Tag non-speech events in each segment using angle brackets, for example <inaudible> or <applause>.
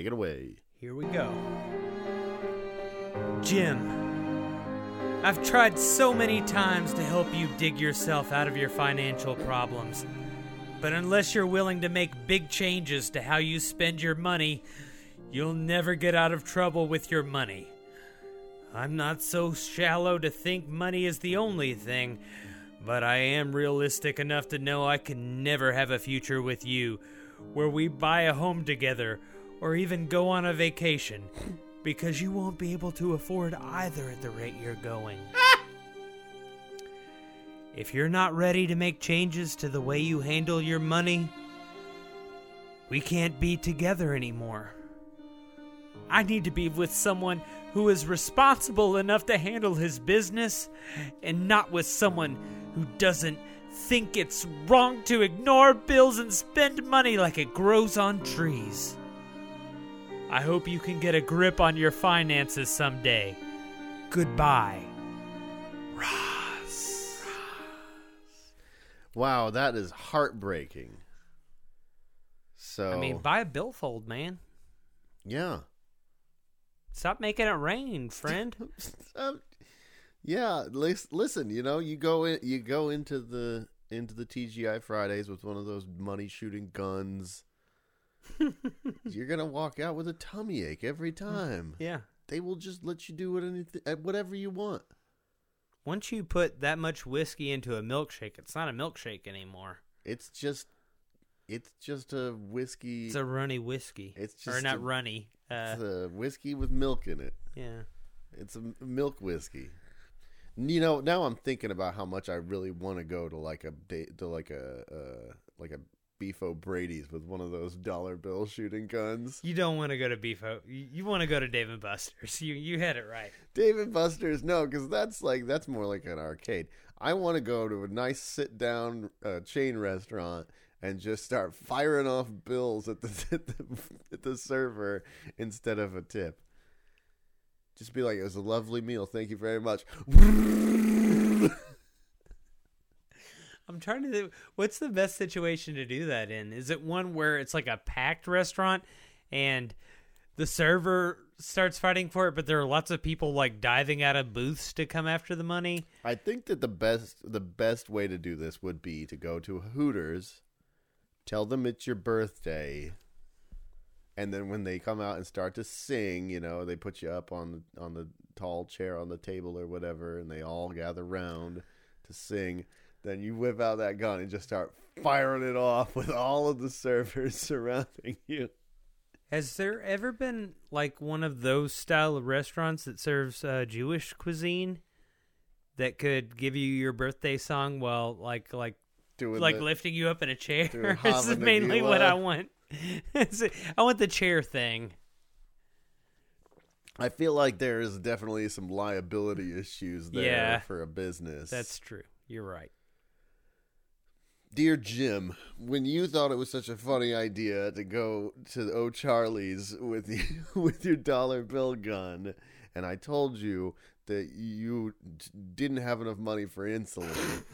Take it away. Here we go. Jim, I've tried so many times to help you dig yourself out of your financial problems. But unless you're willing to make big changes to how you spend your money, you'll never get out of trouble with your money. I'm not so shallow to think money is the only thing, but I am realistic enough to know I can never have a future with you where we buy a home together or even go on a vacation because you won't be able to afford either at the rate you're going. if you're not ready to make changes to the way you handle your money, we can't be together anymore. I need to be with someone who is responsible enough to handle his business and not with someone who doesn't think it's wrong to ignore bills and spend money like it grows on trees. I hope you can get a grip on your finances someday. Goodbye. Ross. Wow, that is heartbreaking. So I mean, buy a billfold, man. yeah, Stop making it rain, friend. <laughs> Um, yeah. Listen, you know, you go in, you go into the into the TGI Fridays with one of those money shooting guns. <laughs> You're gonna walk out with a tummy ache every time. yeah. They will just let you do what anything, uh, whatever you want. Once you put that much whiskey into a milkshake, it's not a milkshake anymore. It's just, it's just a whiskey. It's a runny whiskey. It's just or not a- runny. Uh, it's a whiskey with milk in it. yeah. It's a milk whiskey. You know, now I'm thinking about how much I really want to go to like a to like a uh, like a Beef O'Brady's with one of those dollar bill shooting guns. You don't want to go to Beefo. You, you want to go to Dave and Buster's. <laughs> You you had it right. David Buster's, no, because that's like that's more like an arcade. I want to go to a nice sit down uh, chain restaurant and just start firing off bills at the, <laughs> at the at the server instead of a tip. Just be like, it was a lovely meal. Thank you very much. <laughs> I'm trying to think. What's the best situation to do that in? Is it one where it's like a packed restaurant and the server starts fighting for it, but there are lots of people like diving out of booths to come after the money? I think that the best the best way to do this would be to go to Hooters, tell them it's your birthday, and then when they come out and start to sing, you know, they put you up on the on the tall chair on the table or whatever, and they all gather round to sing. Then you whip out that gun and just start firing it off with all of the servers <laughs> surrounding you. Has there ever been like one of those style of restaurants that serves uh, Jewish cuisine that could give you your birthday song while like like Doing like the- lifting you up in a chair? <laughs> this is mainly what I want. <laughs> I want the chair thing. I feel like there is definitely some liability issues there Yeah. for a business. That's true. You're right. Dear Jim, when you thought it was such a funny idea to go to O'Charlie's with you, <laughs> with your dollar bill gun, and I told you that you didn't have enough money for insulin.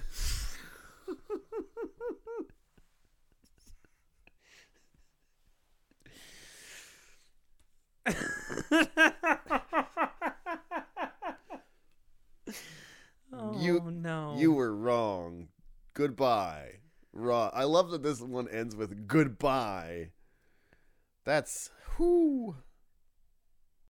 <laughs> Oh You- no. You were wrong. Goodbye. Raw. I love that this one ends with goodbye. That's whoo.